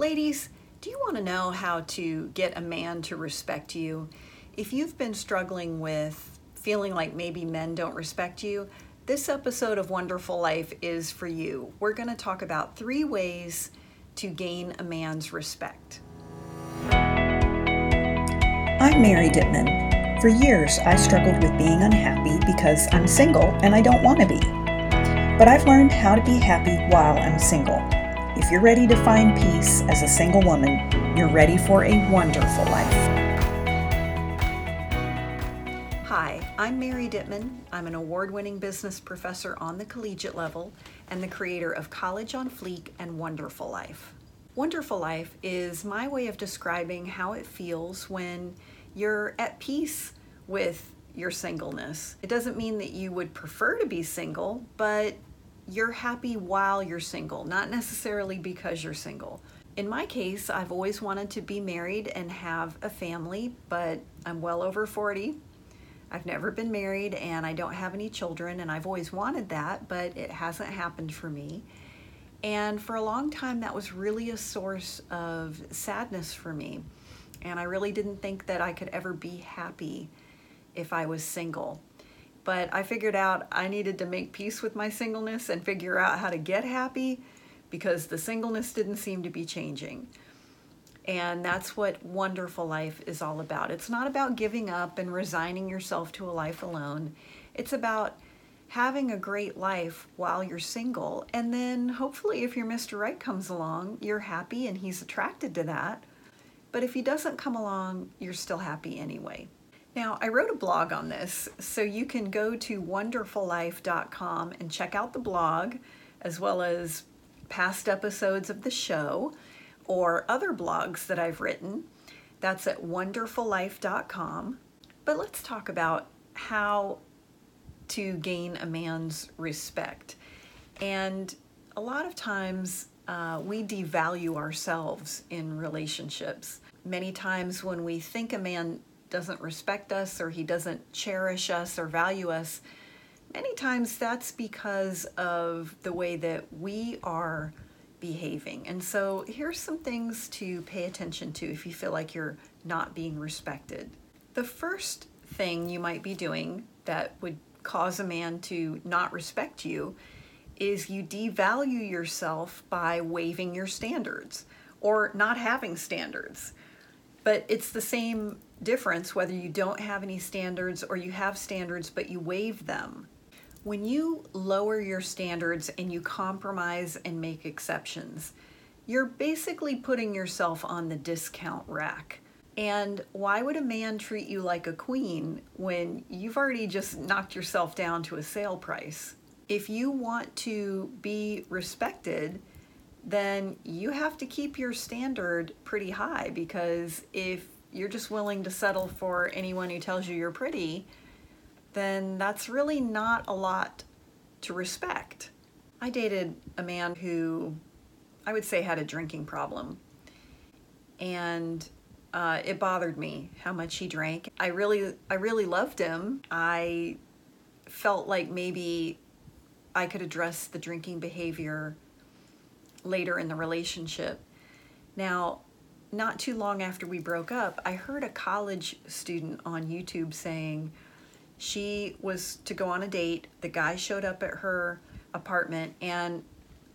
Ladies, do you want to know how to get a man to respect you? If you've been struggling with feeling like maybe men don't respect you, this episode of Wonderful Life is for you. We're going to talk about three ways to gain a man's respect. I'm Mary Dittman. For years, I struggled with being unhappy because I'm single and I don't want to be. But I've learned how to be happy while I'm single. If you're ready to find peace as a single woman, you're ready for a wonderful life. Hi, I'm Mary Dittman. I'm an award winning business professor on the collegiate level and the creator of College on Fleek and Wonderful Life. Wonderful Life is my way of describing how it feels when you're at peace with your singleness. It doesn't mean that you would prefer to be single, but you're happy while you're single, not necessarily because you're single. In my case, I've always wanted to be married and have a family, but I'm well over 40. I've never been married and I don't have any children, and I've always wanted that, but it hasn't happened for me. And for a long time, that was really a source of sadness for me. And I really didn't think that I could ever be happy if I was single but I figured out I needed to make peace with my singleness and figure out how to get happy because the singleness didn't seem to be changing. And that's what wonderful life is all about. It's not about giving up and resigning yourself to a life alone. It's about having a great life while you're single. And then hopefully, if your Mr. Right comes along, you're happy and he's attracted to that. But if he doesn't come along, you're still happy anyway. Now, I wrote a blog on this, so you can go to wonderfullife.com and check out the blog, as well as past episodes of the show or other blogs that I've written. That's at wonderfullife.com. But let's talk about how to gain a man's respect. And a lot of times uh, we devalue ourselves in relationships. Many times when we think a man doesn't respect us or he doesn't cherish us or value us, many times that's because of the way that we are behaving. And so here's some things to pay attention to if you feel like you're not being respected. The first thing you might be doing that would cause a man to not respect you is you devalue yourself by waiving your standards or not having standards. But it's the same difference whether you don't have any standards or you have standards but you waive them. When you lower your standards and you compromise and make exceptions, you're basically putting yourself on the discount rack. And why would a man treat you like a queen when you've already just knocked yourself down to a sale price? If you want to be respected, then you have to keep your standard pretty high because if you're just willing to settle for anyone who tells you you're pretty, then that's really not a lot to respect. I dated a man who I would say had a drinking problem. And uh, it bothered me how much he drank. I really, I really loved him. I felt like maybe I could address the drinking behavior later in the relationship. Now, not too long after we broke up, I heard a college student on YouTube saying she was to go on a date. The guy showed up at her apartment and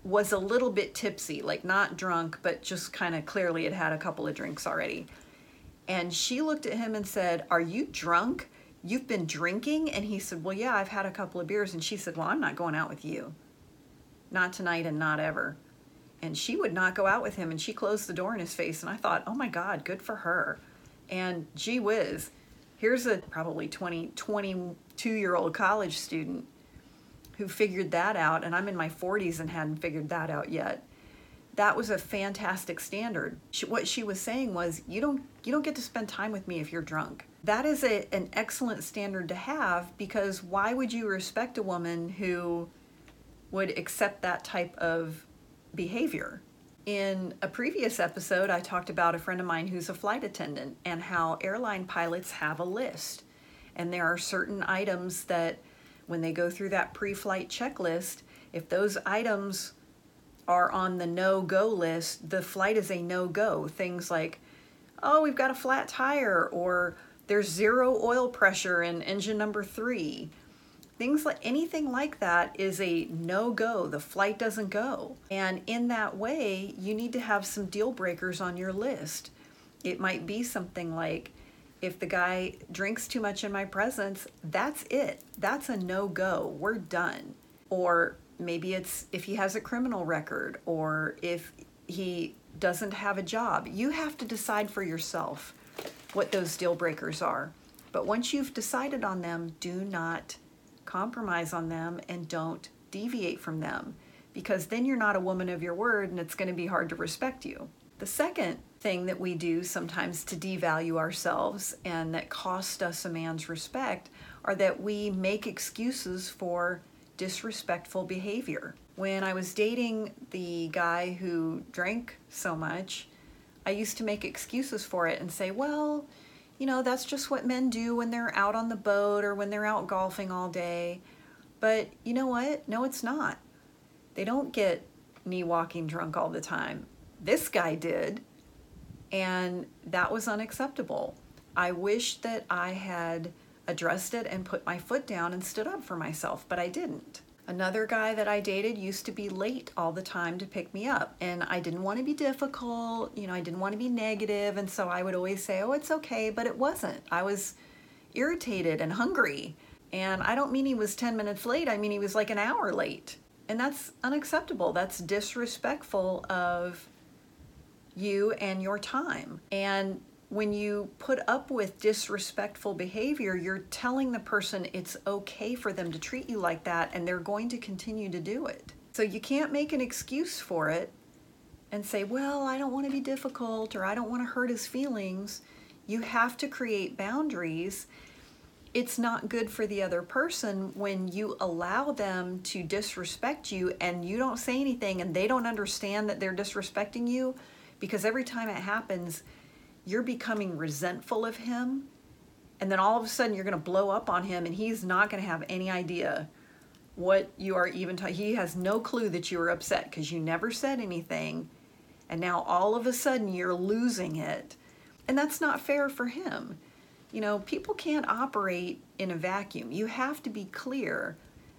was a little bit tipsy, like not drunk, but just kind of clearly had had a couple of drinks already. And she looked at him and said, Are you drunk? You've been drinking? And he said, Well, yeah, I've had a couple of beers. And she said, Well, I'm not going out with you. Not tonight and not ever and she would not go out with him and she closed the door in his face and i thought oh my god good for her. And gee whiz here's a probably 20 22 year old college student who figured that out and i'm in my 40s and hadn't figured that out yet. That was a fantastic standard. She, what she was saying was you don't you don't get to spend time with me if you're drunk. That is a, an excellent standard to have because why would you respect a woman who would accept that type of behavior. In a previous episode, I talked about a friend of mine who's a flight attendant and how airline pilots have a list. And there are certain items that, when they go through that pre flight checklist, if those items are on the no go list, the flight is a no go. Things like, oh, we've got a flat tire, or there's zero oil pressure in engine number three. Things like anything like that is a no go. The flight doesn't go. And in that way, you need to have some deal breakers on your list. It might be something like, if the guy drinks too much in my presence, that's it. That's a no go. We're done. Or maybe it's if he has a criminal record or if he doesn't have a job. You have to decide for yourself what those deal breakers are. But once you've decided on them, do not compromise on them and don't deviate from them because then you're not a woman of your word and it's going to be hard to respect you. The second thing that we do sometimes to devalue ourselves and that cost us a man's respect are that we make excuses for disrespectful behavior. When I was dating the guy who drank so much, I used to make excuses for it and say, well, you know, that's just what men do when they're out on the boat or when they're out golfing all day. But you know what? No, it's not. They don't get knee walking drunk all the time. This guy did and that was unacceptable. I wish that I had addressed it and put my foot down and stood up for myself, but I didn't. Another guy that I dated used to be late all the time to pick me up, and I didn't want to be difficult, you know, I didn't want to be negative, and so I would always say, "Oh, it's okay," but it wasn't. I was irritated and hungry. And I don't mean he was 10 minutes late, I mean he was like an hour late. And that's unacceptable. That's disrespectful of you and your time. And when you put up with disrespectful behavior, you're telling the person it's okay for them to treat you like that and they're going to continue to do it. So you can't make an excuse for it and say, well, I don't want to be difficult or I don't want to hurt his feelings. You have to create boundaries. It's not good for the other person when you allow them to disrespect you and you don't say anything and they don't understand that they're disrespecting you because every time it happens, you're becoming resentful of him. And then all of a sudden, you're going to blow up on him, and he's not going to have any idea what you are even talking. He has no clue that you were upset because you never said anything. And now all of a sudden, you're losing it. And that's not fair for him. You know, people can't operate in a vacuum. You have to be clear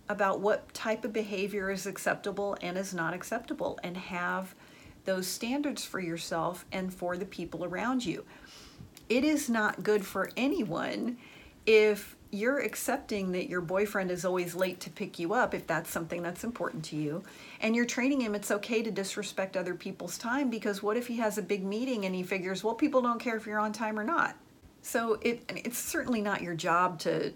about what type of behavior is acceptable and is not acceptable and have those standards for yourself and for the people around you. It is not good for anyone if you're accepting that your boyfriend is always late to pick you up, if that's something that's important to you, and you're training him it's okay to disrespect other people's time because what if he has a big meeting and he figures, well, people don't care if you're on time or not? So it, it's certainly not your job to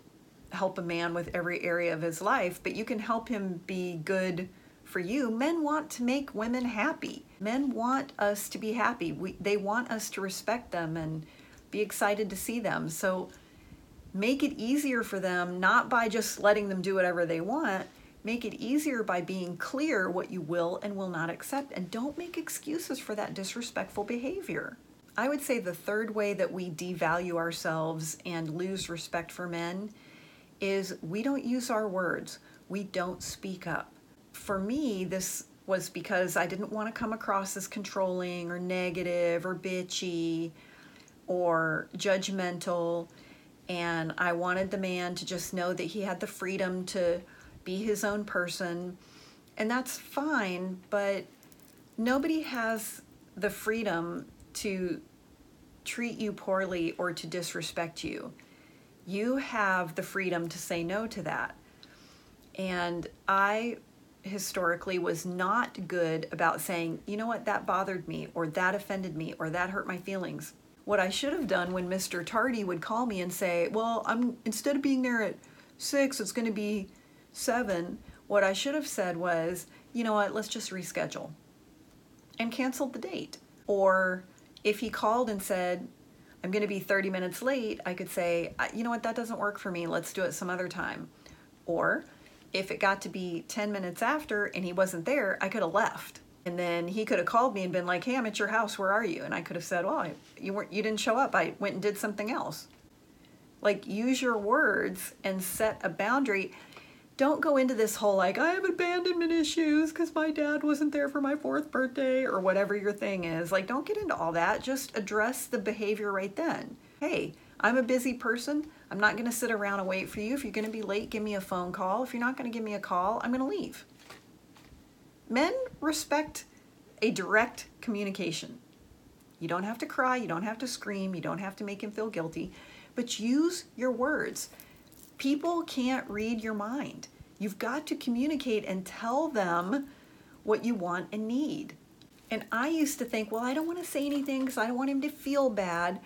help a man with every area of his life, but you can help him be good for you. Men want to make women happy. Men want us to be happy. We, they want us to respect them and be excited to see them. So make it easier for them, not by just letting them do whatever they want. Make it easier by being clear what you will and will not accept. And don't make excuses for that disrespectful behavior. I would say the third way that we devalue ourselves and lose respect for men is we don't use our words. We don't speak up for me, this was because I didn't want to come across as controlling or negative or bitchy or judgmental. And I wanted the man to just know that he had the freedom to be his own person. And that's fine, but nobody has the freedom to treat you poorly or to disrespect you. You have the freedom to say no to that. And I historically was not good about saying, you know what, that bothered me, or that offended me, or that hurt my feelings. What I should have done when Mr. Tardy would call me and say, well, I'm instead of being there at six, it's going to be seven. What I should have said was, you know what, let's just reschedule and canceled the date. Or if he called and said, I'm going to be 30 minutes late, I could say, you know what, that doesn't work for me. Let's do it some other time. Or if it got to be 10 minutes after and he wasn't there, I could have left. And then he could have called me and been like, "Hey, I'm at your house. Where are you?" And I could have said, "Well, you weren't you didn't show up. I went and did something else." Like use your words and set a boundary. don't go into this whole like, I have abandonment issues because my dad wasn't there for my fourth birthday or whatever your thing is. Like, don't get into all that. Just address the behavior right then. Hey, I'm a busy person. I'm not going to sit around and wait for you. If you're going to be late, give me a phone call. If you're not going to give me a call, I'm going to leave. Men respect a direct communication. You don't have to cry, you don't have to scream, you don't have to make him feel guilty, but use your words. People can't read your mind. You've got to communicate and tell them what you want and need. And I used to think, well, I don't want to say anything because I don't want him to feel bad.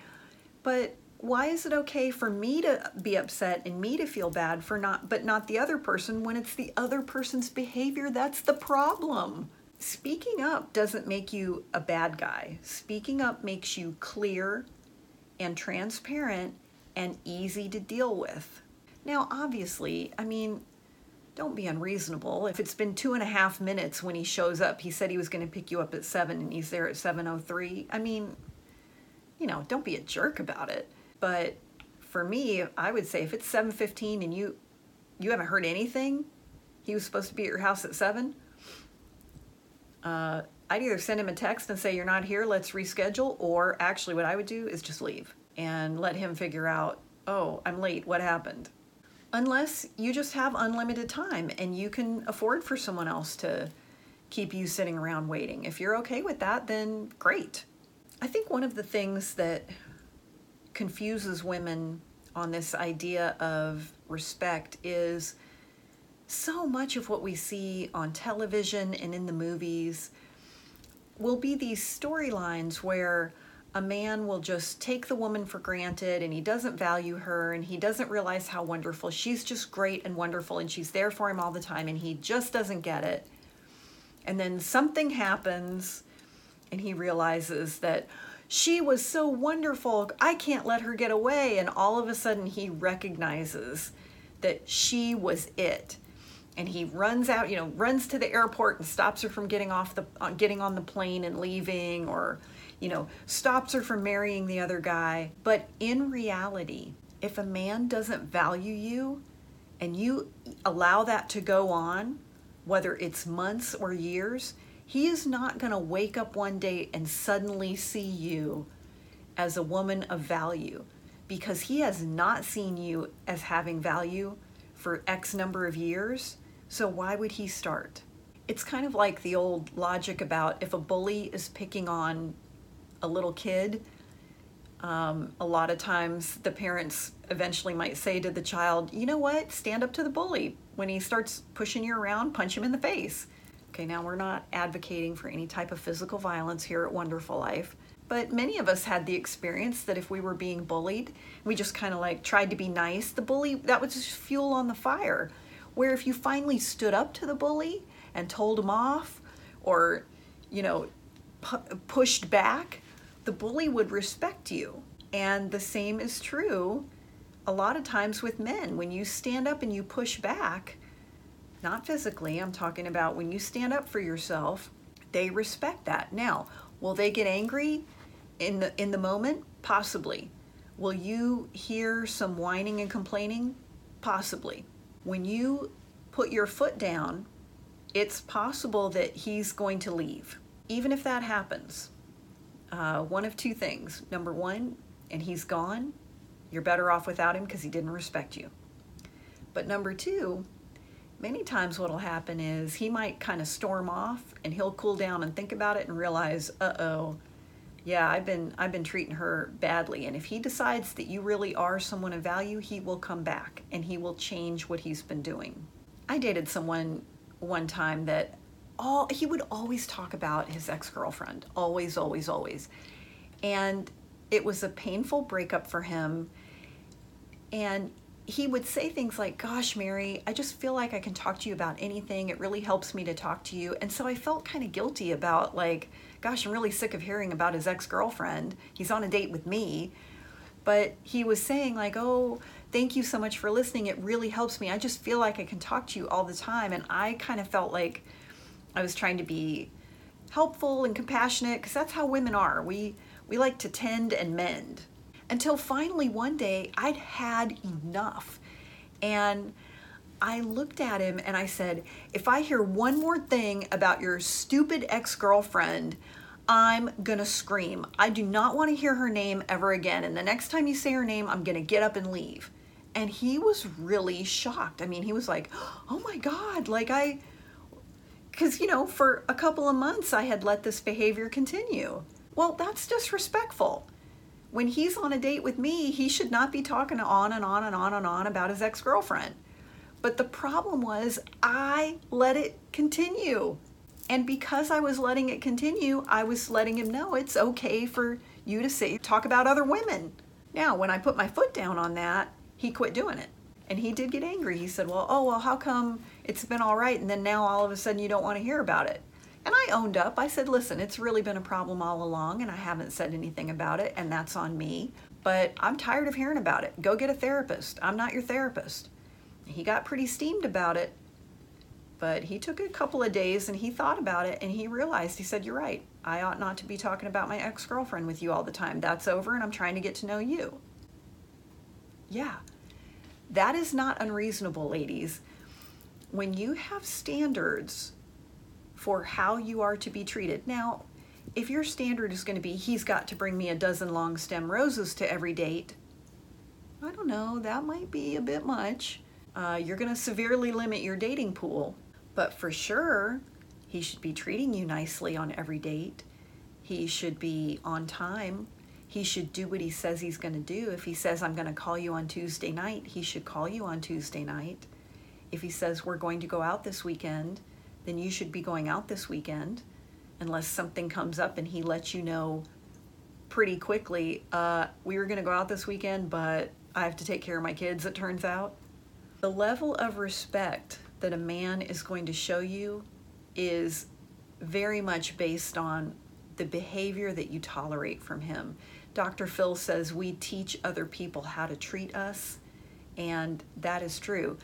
But why is it okay for me to be upset and me to feel bad for not, but not the other person when it's the other person's behavior that's the problem? Speaking up doesn't make you a bad guy. Speaking up makes you clear and transparent and easy to deal with. Now, obviously, I mean, don't be unreasonable. If it's been two and a half minutes when he shows up, he said he was going to pick you up at seven and he's there at 7.03. I mean, you know, don't be a jerk about it. But for me, I would say if it's 7.15 and you, you haven't heard anything, he was supposed to be at your house at seven, uh, I'd either send him a text and say, you're not here, let's reschedule, or actually what I would do is just leave and let him figure out, oh, I'm late, what happened? unless you just have unlimited time and you can afford for someone else to keep you sitting around waiting. If you're okay with that, then great. I think one of the things that confuses women on this idea of respect is so much of what we see on television and in the movies will be these storylines where a man will just take the woman for granted and he doesn't value her and he doesn't realize how wonderful she's just great and wonderful and she's there for him all the time and he just doesn't get it. And then something happens and he realizes that she was so wonderful, I can't let her get away. And all of a sudden he recognizes that she was it. And he runs out, you know, runs to the airport and stops her from getting off the, uh, getting on the plane and leaving or, you know, stops her from marrying the other guy. But in reality, if a man doesn't value you and you allow that to go on, whether it's months or years, he is not going to wake up one day and suddenly see you as a woman of value because he has not seen you as having value for X number of years. So why would he start? It's kind of like the old logic about if a bully is picking on a little kid, um, a lot of times the parents eventually might say to the child, you know what, stand up to the bully. When he starts pushing you around, punch him in the face. Okay, now we're not advocating for any type of physical violence here at Wonderful Life, but many of us had the experience that if we were being bullied, we just kind of like tried to be nice, the bully, that was just fuel on the fire. Where if you finally stood up to the bully and told him off or, you know, pu- pushed back, the bully would respect you. And the same is true a lot of times with men. When you stand up and you push back, not physically, I'm talking about when you stand up for yourself, they respect that. Now, will they get angry in the in the moment? Possibly. Will you hear some whining and complaining? Possibly. When you put your foot down, it's possible that he's going to leave. Even if that happens, uh, one of two things. Number one, and he's gone, you're better off without him because he didn't respect you. But number two, many times what'll happen is he might kind of storm off and he'll cool down and think about it and realize, uh-oh, yeah, I've been I've been treating her badly. And if he decides that you really are someone of value, he will come back and he will change what he's been doing. I dated someone one time that all he would always talk about his ex-girlfriend always always always and it was a painful breakup for him and he would say things like gosh mary i just feel like i can talk to you about anything. It really helps me to talk to you. And so i felt kind of guilty about like gosh i'm really sick of hearing about his ex-girlfriend. He's on a date with me. But he was saying like oh thank you so much for listening. It really helps me. I just feel like i can talk to you all the time. And i kind of felt like I was trying to be helpful and compassionate because that's how women are. We we like to tend and mend. Until finally one day I'd had enough. And I looked at him and I said, If I hear one more thing about your stupid ex girlfriend, I'm gonna scream. I do not want to hear her name ever again. And the next time you say her name, I'm gonna get up and leave. And he was really shocked. I mean, he was like, Oh my God, like I, because, you know, for a couple of months I had let this behavior continue. Well, that's disrespectful. When he's on a date with me, he should not be talking on and on and on and on about his ex girlfriend. But the problem was, I let it continue. And because I was letting it continue, I was letting him know it's okay for you to say, talk about other women. Now, when I put my foot down on that, he quit doing it. And he did get angry. He said, Well, oh, well, how come it's been all right and then now all of a sudden you don't want to hear about it? And I owned up. I said, Listen, it's really been a problem all along and I haven't said anything about it, and that's on me. But I'm tired of hearing about it. Go get a therapist. I'm not your therapist. He got pretty steamed about it, but he took a couple of days and he thought about it and he realized, he said, You're right. I ought not to be talking about my ex girlfriend with you all the time. That's over and I'm trying to get to know you. Yeah, that is not unreasonable, ladies. When you have standards for how you are to be treated, now, if your standard is going to be, he's got to bring me a dozen long stem roses to every date, I don't know, that might be a bit much. Uh, you're going to severely limit your dating pool. But for sure, he should be treating you nicely on every date. He should be on time. He should do what he says he's going to do. If he says, I'm going to call you on Tuesday night, he should call you on Tuesday night. If he says, We're going to go out this weekend, then you should be going out this weekend, unless something comes up and he lets you know pretty quickly, uh, We were going to go out this weekend, but I have to take care of my kids, it turns out. The level of respect that a man is going to show you is very much based on the behavior that you tolerate from him. Dr. Phil says we teach other people how to treat us, and that is true.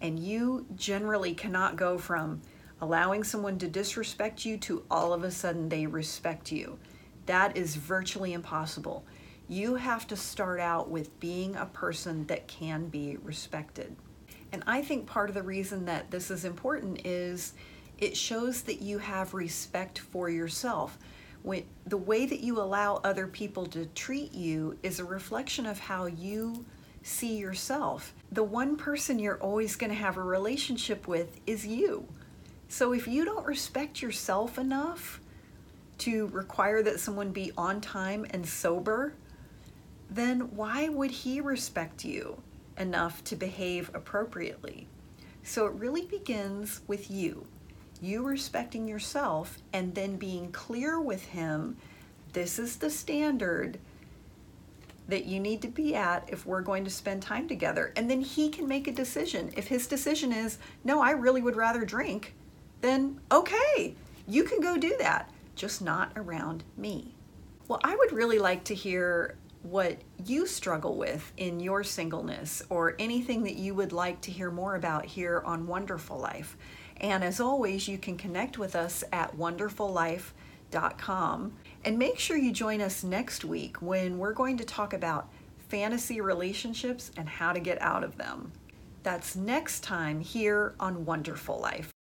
And you generally cannot go from allowing someone to disrespect you to all of a sudden they respect you. That is virtually impossible. You have to start out with being a person that can be respected. And I think part of the reason that this is important is it shows that you have respect for yourself when the way that you allow other people to treat you is a reflection of how you see yourself. The one person you're always going to have a relationship with is you. So if you don't respect yourself enough to require that someone be on time and sober, then why would he respect you enough to behave appropriately? So it really begins with you you respecting yourself and then being clear with him this is the standard that you need to be at if we're going to spend time together. And then he can make a decision. If his decision is, no, I really would rather drink, then okay, you can go do that, just not around me. Well, I would really like to hear what you struggle with in your singleness or anything that you would like to hear more about here on Wonderful Life. And as always, you can connect with us at wonderfullife.com. And make sure you join us next week when we're going to talk about fantasy relationships and how to get out of them. That's next time here on Wonderful Life.